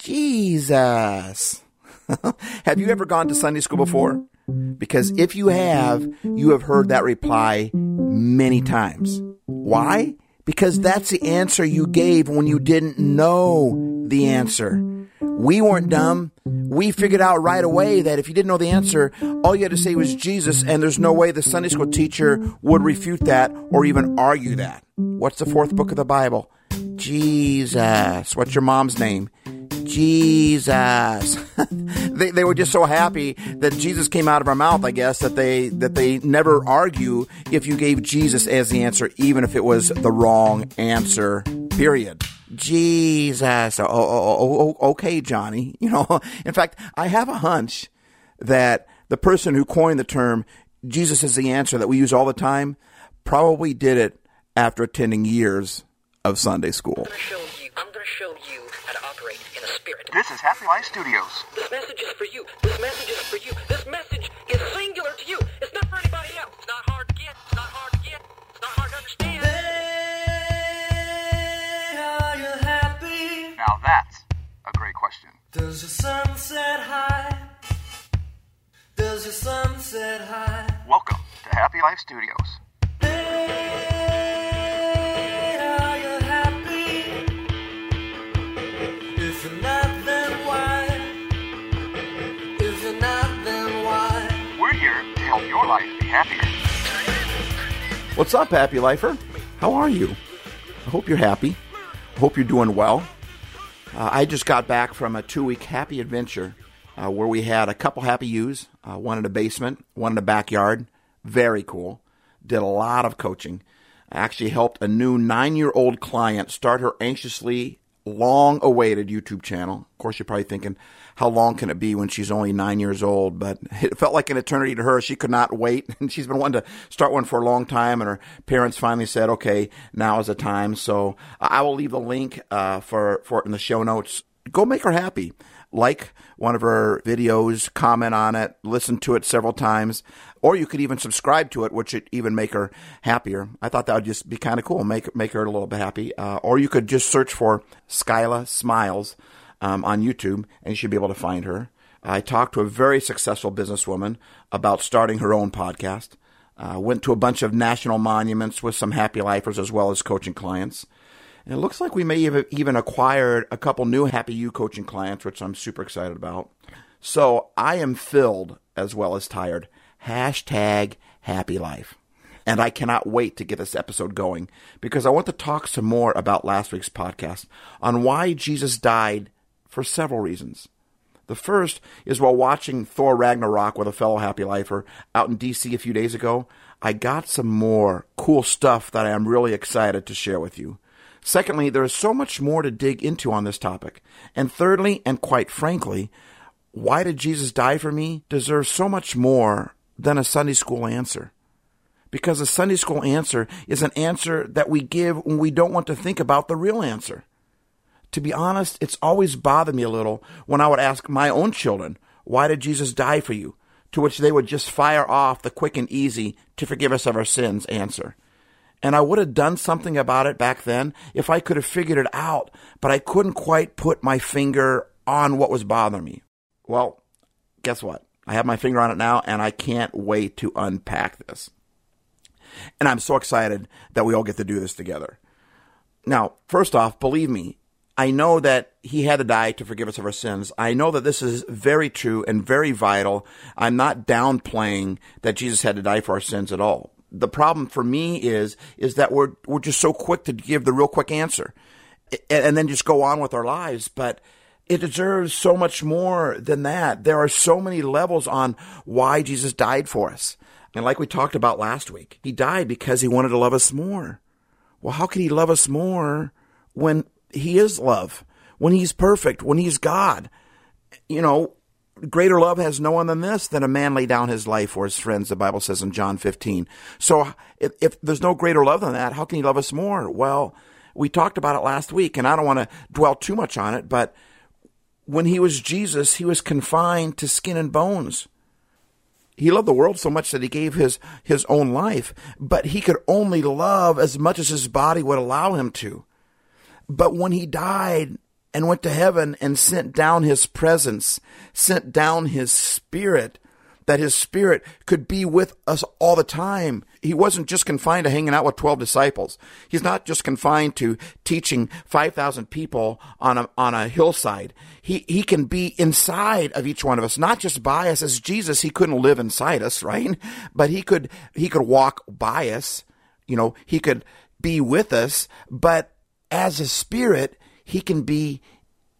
Jesus. have you ever gone to Sunday school before? Because if you have, you have heard that reply many times. Why? Because that's the answer you gave when you didn't know the answer. We weren't dumb. We figured out right away that if you didn't know the answer, all you had to say was Jesus, and there's no way the Sunday school teacher would refute that or even argue that. What's the fourth book of the Bible? Jesus. What's your mom's name? Jesus. they, they were just so happy that Jesus came out of our mouth, I guess, that they, that they never argue if you gave Jesus as the answer, even if it was the wrong answer, period. Jesus. Oh, oh, oh, oh, oh okay, Johnny. You know, in fact, I have a hunch that the person who coined the term Jesus is the answer that we use all the time probably did it after attending years of Sunday school. I'm going to show you how to operate in the spirit. This is Happy Life Studios. This message is for you. This message is for you. This message is singular to you. It's not for anybody else. It's not hard to get. It's not hard to get. It's not hard to understand. Are you happy? Now that's a great question. Does your sun set high? Does your sun set high? Welcome to Happy Life Studios. What's up, Happy Lifer? How are you? I hope you're happy. I hope you're doing well. Uh, I just got back from a two week happy adventure uh, where we had a couple happy U's, uh, one in the basement, one in the backyard. Very cool. Did a lot of coaching. I actually helped a new nine year old client start her anxiously long awaited YouTube channel. Of course, you're probably thinking, how long can it be when she's only nine years old? But it felt like an eternity to her. She could not wait. And she's been wanting to start one for a long time. And her parents finally said, okay, now is the time. So I will leave the link uh, for, for it in the show notes. Go make her happy. Like one of her videos, comment on it, listen to it several times, or you could even subscribe to it, which would even make her happier. I thought that would just be kind of cool, make make her a little bit happy. Uh, or you could just search for Skyla Smiles um, on YouTube, and you should be able to find her. I talked to a very successful businesswoman about starting her own podcast. Uh, went to a bunch of national monuments with some happy lifers as well as coaching clients. And it looks like we may have even acquired a couple new Happy You coaching clients, which I'm super excited about. So I am filled as well as tired. Hashtag happy life. And I cannot wait to get this episode going because I want to talk some more about last week's podcast on why Jesus died for several reasons. The first is while watching Thor Ragnarok with a fellow happy lifer out in DC a few days ago, I got some more cool stuff that I am really excited to share with you. Secondly, there is so much more to dig into on this topic. And thirdly, and quite frankly, why did Jesus die for me deserves so much more than a Sunday school answer. Because a Sunday school answer is an answer that we give when we don't want to think about the real answer. To be honest, it's always bothered me a little when I would ask my own children, why did Jesus die for you? To which they would just fire off the quick and easy to forgive us of our sins answer. And I would have done something about it back then if I could have figured it out, but I couldn't quite put my finger on what was bothering me. Well, guess what? I have my finger on it now, and I can't wait to unpack this. And I'm so excited that we all get to do this together. Now, first off, believe me, I know that he had to die to forgive us of our sins. I know that this is very true and very vital. I'm not downplaying that Jesus had to die for our sins at all. The problem for me is is that we're we're just so quick to give the real quick answer and, and then just go on with our lives, but it deserves so much more than that. There are so many levels on why Jesus died for us. And like we talked about last week, he died because he wanted to love us more. Well, how can he love us more when he is love, when he's perfect, when he's God? You know, greater love has no one than this, than a man lay down his life for his friends, the Bible says in John 15. So if, if there's no greater love than that, how can he love us more? Well, we talked about it last week, and I don't want to dwell too much on it, but when he was Jesus, he was confined to skin and bones. He loved the world so much that he gave his, his own life, but he could only love as much as his body would allow him to. But when he died, and went to heaven and sent down his presence, sent down his spirit, that his spirit could be with us all the time. He wasn't just confined to hanging out with 12 disciples. He's not just confined to teaching 5,000 people on a, on a hillside. He, he can be inside of each one of us, not just by us. As Jesus, he couldn't live inside us, right? But he could, he could walk by us. You know, he could be with us, but as a spirit, he can be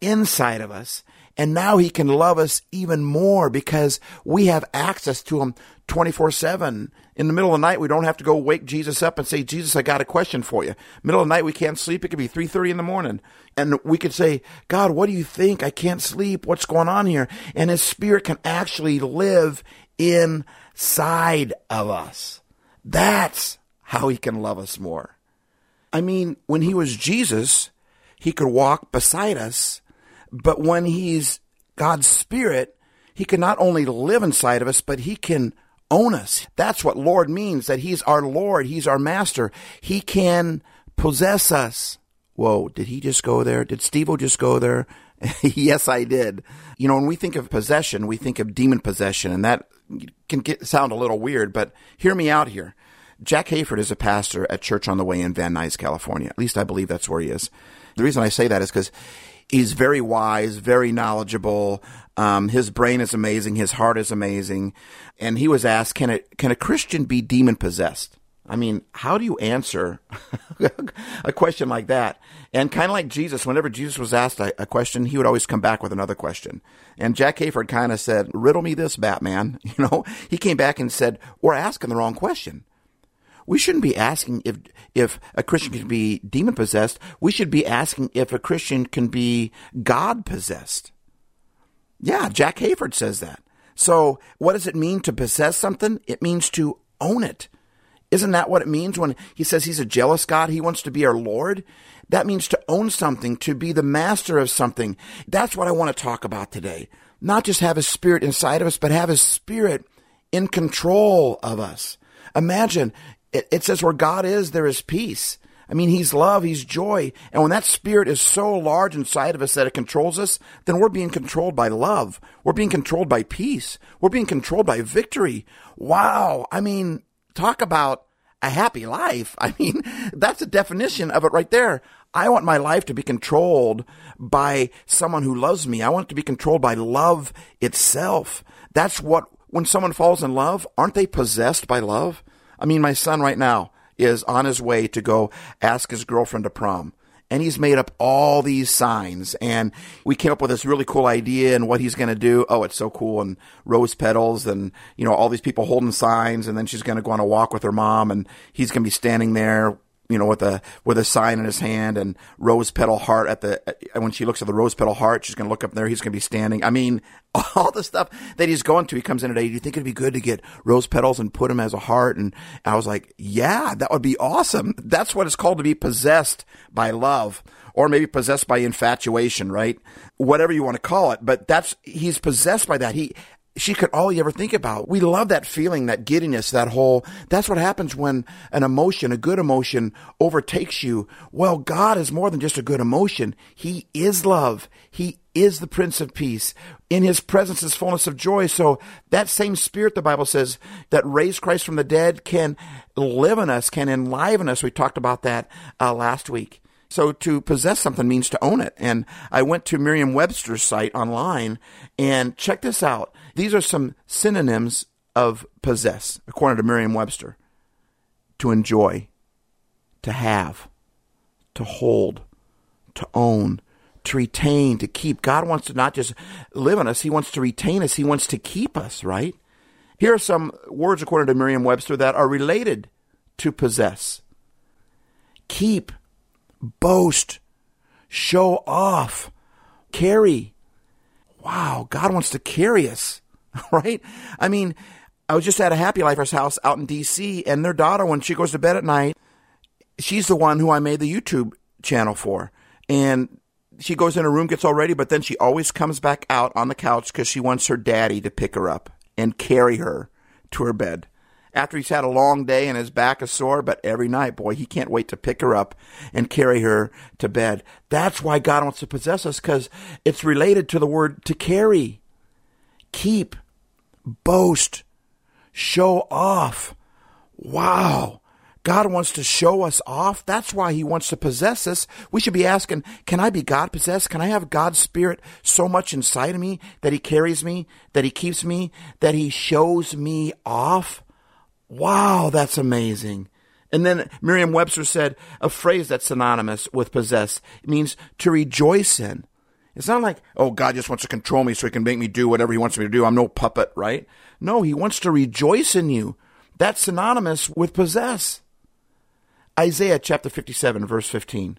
inside of us. And now he can love us even more because we have access to him 24 7. In the middle of the night, we don't have to go wake Jesus up and say, Jesus, I got a question for you. Middle of the night, we can't sleep. It could be 3.30 in the morning. And we could say, God, what do you think? I can't sleep. What's going on here? And his spirit can actually live inside of us. That's how he can love us more. I mean, when he was Jesus, he could walk beside us, but when he's God's Spirit, he can not only live inside of us, but he can own us. That's what Lord means, that he's our Lord, he's our master. He can possess us. Whoa, did he just go there? Did Steve just go there? yes, I did. You know, when we think of possession, we think of demon possession, and that can get, sound a little weird, but hear me out here. Jack Hayford is a pastor at Church on the Way in Van Nuys, California. At least I believe that's where he is. The reason I say that is because he's very wise, very knowledgeable. Um, his brain is amazing. His heart is amazing. And he was asked, can a, can a Christian be demon possessed? I mean, how do you answer a question like that? And kind of like Jesus, whenever Jesus was asked a, a, question, he would always come back with another question. And Jack Hayford kind of said, riddle me this, Batman. You know, he came back and said, we're asking the wrong question we shouldn't be asking if if a Christian can be demon possessed. We should be asking if a Christian can be God possessed. Yeah, Jack Hayford says that. So, what does it mean to possess something? It means to own it. Isn't that what it means when he says he's a jealous God? He wants to be our Lord. That means to own something, to be the master of something. That's what I want to talk about today. Not just have his spirit inside of us, but have his spirit in control of us. Imagine it, it says where God is, there is peace. I mean, He's love, He's joy. And when that spirit is so large inside of us that it controls us, then we're being controlled by love. We're being controlled by peace. We're being controlled by victory. Wow. I mean, talk about a happy life. I mean, that's the definition of it right there. I want my life to be controlled by someone who loves me. I want it to be controlled by love itself. That's what, when someone falls in love, aren't they possessed by love? I mean, my son right now is on his way to go ask his girlfriend to prom. And he's made up all these signs. And we came up with this really cool idea and what he's going to do. Oh, it's so cool. And rose petals and, you know, all these people holding signs. And then she's going to go on a walk with her mom and he's going to be standing there you know, with a with a sign in his hand and rose petal heart at the when she looks at the rose petal heart, she's going to look up there. He's going to be standing. I mean, all the stuff that he's going to. He comes in today. Do you think it'd be good to get rose petals and put them as a heart? And I was like, yeah, that would be awesome. That's what it's called to be possessed by love. Or maybe possessed by infatuation, right? Whatever you want to call it. But that's, he's possessed by that. He, she could all you ever think about. We love that feeling, that giddiness, that whole, that's what happens when an emotion, a good emotion overtakes you. Well, God is more than just a good emotion. He is love. He is the Prince of Peace. In His presence is fullness of joy. So that same spirit, the Bible says, that raised Christ from the dead can live in us, can enliven us. We talked about that uh, last week. So to possess something means to own it. And I went to Merriam-Webster's site online and check this out. These are some synonyms of possess, according to Merriam-Webster. To enjoy, to have, to hold, to own, to retain, to keep. God wants to not just live in us, He wants to retain us, He wants to keep us, right? Here are some words, according to Merriam Webster, that are related to possess keep, boast, show off, carry. Wow, God wants to carry us, right? I mean, I was just at a Happy Lifers house out in DC, and their daughter, when she goes to bed at night, she's the one who I made the YouTube channel for. And she goes in her room, gets all ready, but then she always comes back out on the couch because she wants her daddy to pick her up and carry her to her bed. After he's had a long day and his back is sore, but every night, boy, he can't wait to pick her up and carry her to bed. That's why God wants to possess us because it's related to the word to carry, keep, boast, show off. Wow. God wants to show us off. That's why he wants to possess us. We should be asking, can I be God possessed? Can I have God's spirit so much inside of me that he carries me, that he keeps me, that he shows me off? Wow, that's amazing. And then Merriam Webster said a phrase that's synonymous with possess. It means to rejoice in. It's not like, oh, God just wants to control me so he can make me do whatever he wants me to do. I'm no puppet, right? No, he wants to rejoice in you. That's synonymous with possess. Isaiah chapter 57, verse 15.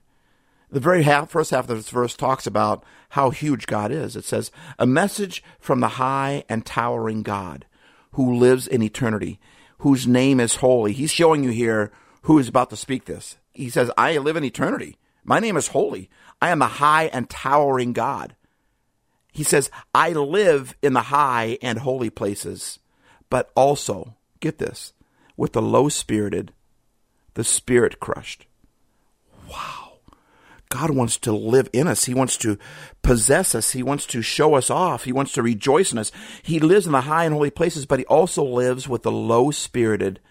The very half, first half of this verse talks about how huge God is. It says, A message from the high and towering God who lives in eternity, whose name is holy. He's showing you here who is about to speak this. He says, I live in eternity. My name is holy. I am the high and towering God. He says, I live in the high and holy places, but also, get this, with the low spirited the spirit crushed. Wow. God wants to live in us. He wants to possess us. He wants to show us off. He wants to rejoice in us. He lives in the high and holy places, but he also lives with the low spirited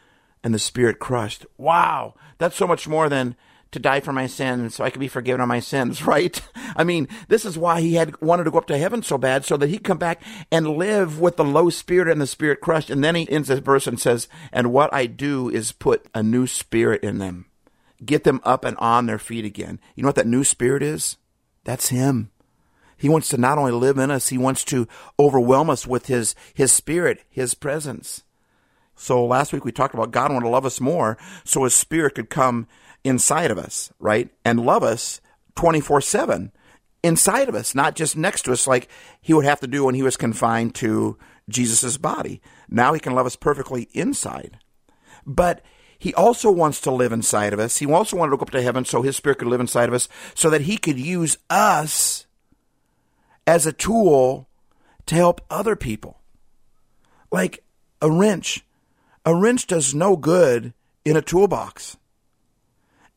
and the spirit crushed. Wow. That's so much more than to die for my sins so I could be forgiven of my sins, right? I mean, this is why he had wanted to go up to heaven so bad so that he'd come back and live with the low spirit and the spirit crushed. And then he ends this verse and says, and what I do is put a new spirit in them, get them up and on their feet again. You know what that new spirit is? That's him. He wants to not only live in us, he wants to overwhelm us with his, his spirit, his presence. So last week we talked about God wanted to love us more so his spirit could come inside of us, right? And love us 24 7 inside of us, not just next to us like he would have to do when he was confined to Jesus' body. Now he can love us perfectly inside. But he also wants to live inside of us. He also wanted to go up to heaven so his spirit could live inside of us so that he could use us as a tool to help other people. Like a wrench. A wrench does no good in a toolbox.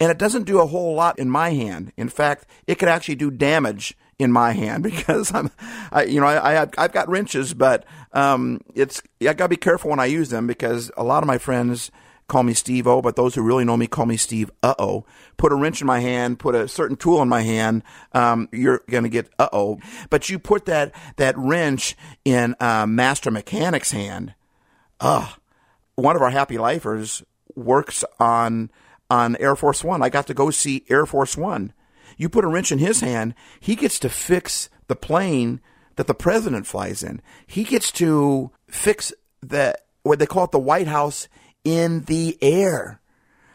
And it doesn't do a whole lot in my hand. In fact, it could actually do damage in my hand because I'm, I, you know, I, I I've got wrenches, but um, it's I got to be careful when I use them because a lot of my friends call me Steve O, but those who really know me call me Steve Uh Oh. Put a wrench in my hand, put a certain tool in my hand, um, you're gonna get Uh Oh. But you put that that wrench in a master mechanic's hand. Ah, one of our happy lifers works on on Air Force One. I got to go see Air Force One. You put a wrench in his hand, he gets to fix the plane that the president flies in. He gets to fix the what they call it the White House in the air.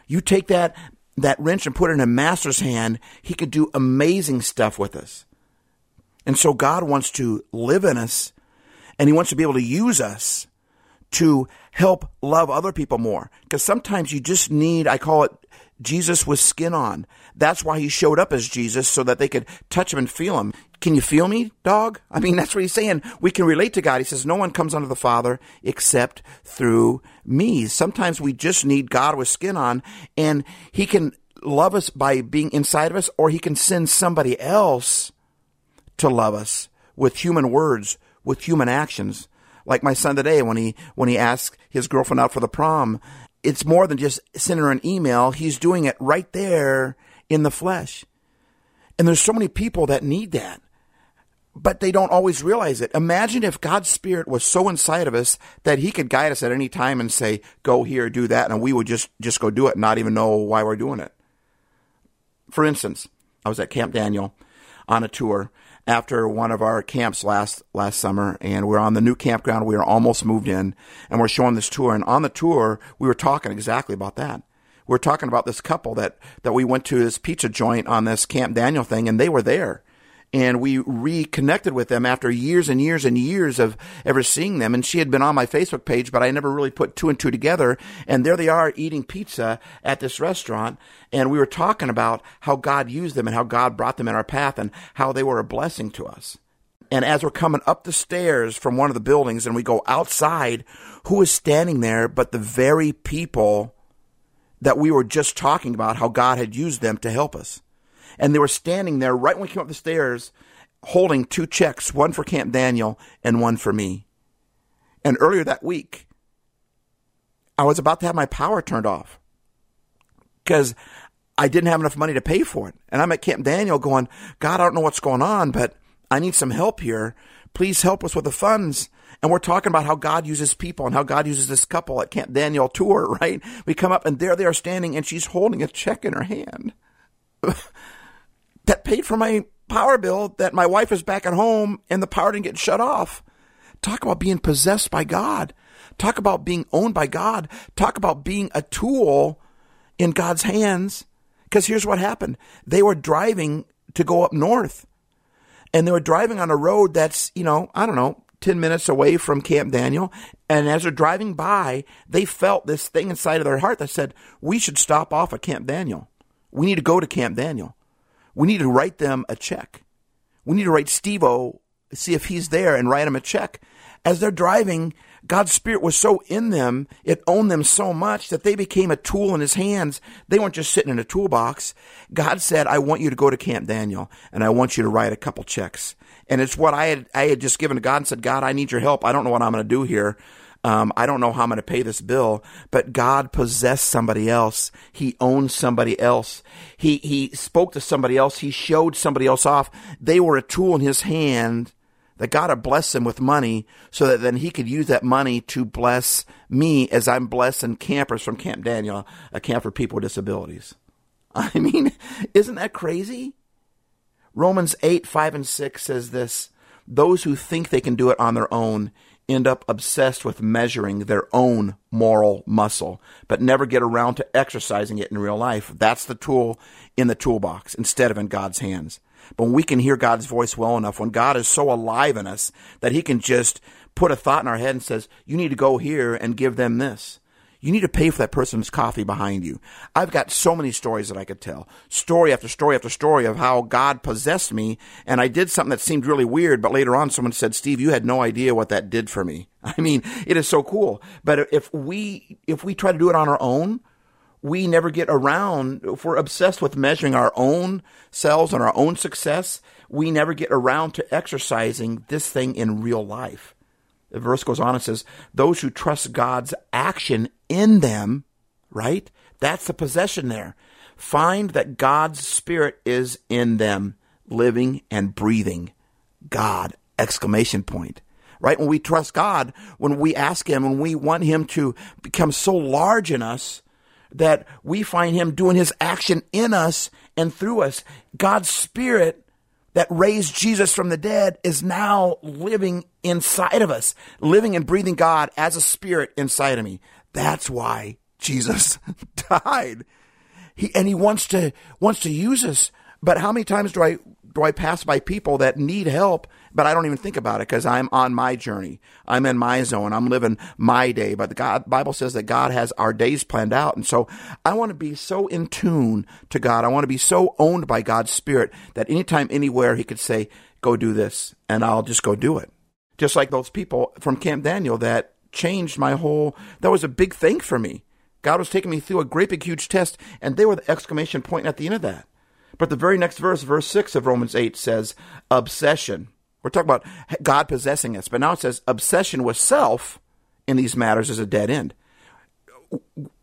You take that that wrench and put it in a master's hand, he could do amazing stuff with us. And so God wants to live in us and he wants to be able to use us to help love other people more. Because sometimes you just need, I call it Jesus with skin on. That's why he showed up as Jesus so that they could touch him and feel him. Can you feel me, dog? I mean, that's what he's saying. We can relate to God. He says, no one comes unto the Father except through me. Sometimes we just need God with skin on and he can love us by being inside of us or he can send somebody else to love us with human words, with human actions. Like my son today when he, when he asked his girlfriend out for the prom it's more than just sending her an email. He's doing it right there in the flesh. And there's so many people that need that, but they don't always realize it. Imagine if God's Spirit was so inside of us that He could guide us at any time and say, go here, do that, and we would just, just go do it and not even know why we're doing it. For instance, I was at Camp Daniel on a tour after one of our camps last last summer, and we're on the new campground. We are almost moved in, and we're showing this tour. And on the tour, we were talking exactly about that. We are talking about this couple that that we went to this pizza joint on this Camp Daniel thing, and they were there and we reconnected with them after years and years and years of ever seeing them. And she had been on my Facebook page, but I never really put two and two together. And there they are eating pizza at this restaurant. And we were talking about how God used them and how God brought them in our path and how they were a blessing to us. And as we're coming up the stairs from one of the buildings and we go outside, who is standing there but the very people that we were just talking about how God had used them to help us? And they were standing there right when we came up the stairs holding two checks, one for Camp Daniel and one for me. And earlier that week, I was about to have my power turned off because I didn't have enough money to pay for it. And I'm at Camp Daniel going, God, I don't know what's going on, but I need some help here. Please help us with the funds. And we're talking about how God uses people and how God uses this couple at Camp Daniel tour, right? We come up and there they are standing and she's holding a check in her hand that paid for my power bill that my wife is back at home and the power didn't get shut off. Talk about being possessed by God. Talk about being owned by God. Talk about being a tool in God's hands. Because here's what happened. They were driving to go up north and they were driving on a road that's, you know, I don't know, 10 minutes away from Camp Daniel. And as they're driving by, they felt this thing inside of their heart that said, we should stop off at Camp Daniel. We need to go to Camp Daniel. We need to write them a check. We need to write Steve O, see if he's there and write him a check. As they're driving, God's Spirit was so in them, it owned them so much that they became a tool in His hands. They weren't just sitting in a toolbox. God said, I want you to go to Camp Daniel and I want you to write a couple checks. And it's what I had, I had just given to God and said, God, I need your help. I don't know what I'm going to do here. Um, I don't know how I'm going to pay this bill, but God possessed somebody else. He owned somebody else. He, he spoke to somebody else. He showed somebody else off. They were a tool in his hand that God had blessed him with money so that then he could use that money to bless me as I'm blessing campers from Camp Daniel, a camp for people with disabilities. I mean, isn't that crazy? Romans 8, 5, and 6 says this Those who think they can do it on their own end up obsessed with measuring their own moral muscle, but never get around to exercising it in real life. That's the tool in the toolbox instead of in God's hands. But when we can hear God's voice well enough, when God is so alive in us that he can just put a thought in our head and says, you need to go here and give them this. You need to pay for that person's coffee behind you. I've got so many stories that I could tell. Story after story after story of how God possessed me and I did something that seemed really weird, but later on someone said, Steve, you had no idea what that did for me. I mean, it is so cool. But if we, if we try to do it on our own, we never get around, if we're obsessed with measuring our own selves and our own success, we never get around to exercising this thing in real life. The verse goes on and says, those who trust God's action in them, right? That's the possession there. Find that God's spirit is in them, living and breathing. God, exclamation point. Right? When we trust God, when we ask Him, when we want Him to become so large in us, that we find Him doing His action in us and through us. God's Spirit that raised Jesus from the dead is now living inside of us, living and breathing God as a spirit inside of me. That's why Jesus died. He, and he wants to, wants to use us. But how many times do I, do I pass by people that need help but I don't even think about it because I'm on my journey. I'm in my zone. I'm living my day. But the God, Bible says that God has our days planned out. And so I want to be so in tune to God. I want to be so owned by God's Spirit that anytime, anywhere, He could say, go do this, and I'll just go do it. Just like those people from Camp Daniel that changed my whole, that was a big thing for me. God was taking me through a great big huge test, and they were the exclamation point at the end of that. But the very next verse, verse 6 of Romans 8 says, obsession. We're talking about God possessing us, but now it says obsession with self in these matters is a dead end.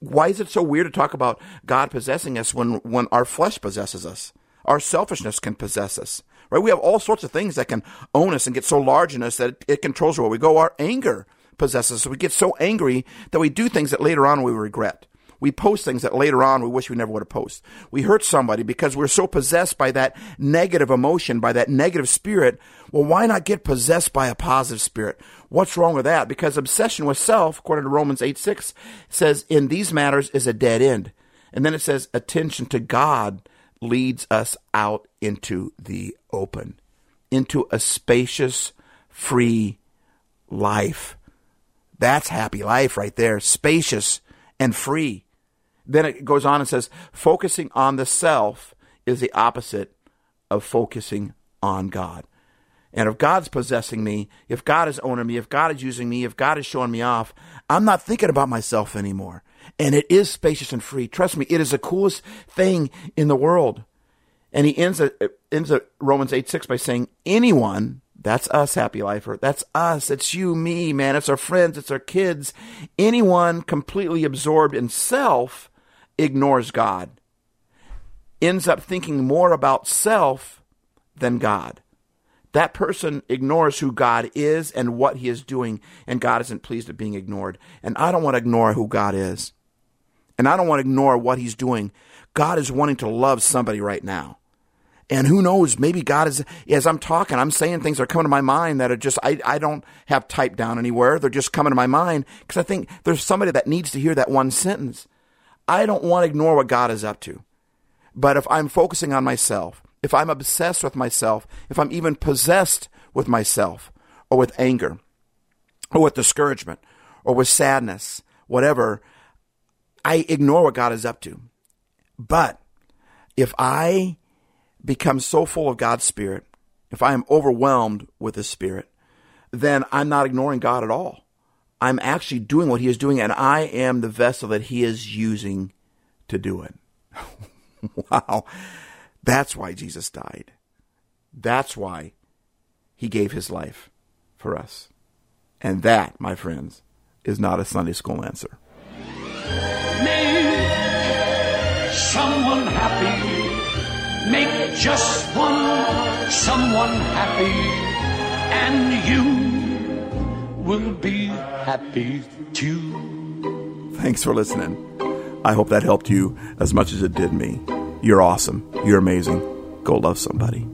Why is it so weird to talk about God possessing us when, when our flesh possesses us? Our selfishness can possess us, right? We have all sorts of things that can own us and get so large in us that it, controls where we go. Our anger possesses us. We get so angry that we do things that later on we regret. We post things that later on we wish we never would have posted. We hurt somebody because we're so possessed by that negative emotion, by that negative spirit. Well, why not get possessed by a positive spirit? What's wrong with that? Because obsession with self, according to Romans 8 6, says in these matters is a dead end. And then it says attention to God leads us out into the open, into a spacious, free life. That's happy life right there. Spacious and free. Then it goes on and says, focusing on the self is the opposite of focusing on God. And if God's possessing me, if God is owning me, if God is using me, if God is showing me off, I'm not thinking about myself anymore. And it is spacious and free. Trust me, it is the coolest thing in the world. And he ends, ends Romans 8 6 by saying, anyone, that's us, Happy Lifer, that's us, it's you, me, man, it's our friends, it's our kids, anyone completely absorbed in self ignores God, ends up thinking more about self than God. That person ignores who God is and what he is doing, and God isn't pleased at being ignored. And I don't want to ignore who God is. And I don't want to ignore what he's doing. God is wanting to love somebody right now. And who knows, maybe God is, as I'm talking, I'm saying things that are coming to my mind that are just, I, I don't have typed down anywhere. They're just coming to my mind because I think there's somebody that needs to hear that one sentence. I don't want to ignore what God is up to. But if I'm focusing on myself, if I'm obsessed with myself, if I'm even possessed with myself, or with anger, or with discouragement, or with sadness, whatever, I ignore what God is up to. But if I become so full of God's Spirit, if I am overwhelmed with His Spirit, then I'm not ignoring God at all. I'm actually doing what He is doing, and I am the vessel that He is using to do it. wow. That's why Jesus died. That's why he gave his life for us. And that, my friends, is not a Sunday school answer. Make someone happy. Make just one someone happy. And you will be happy too. Thanks for listening. I hope that helped you as much as it did me. You're awesome. You're amazing. Go love somebody.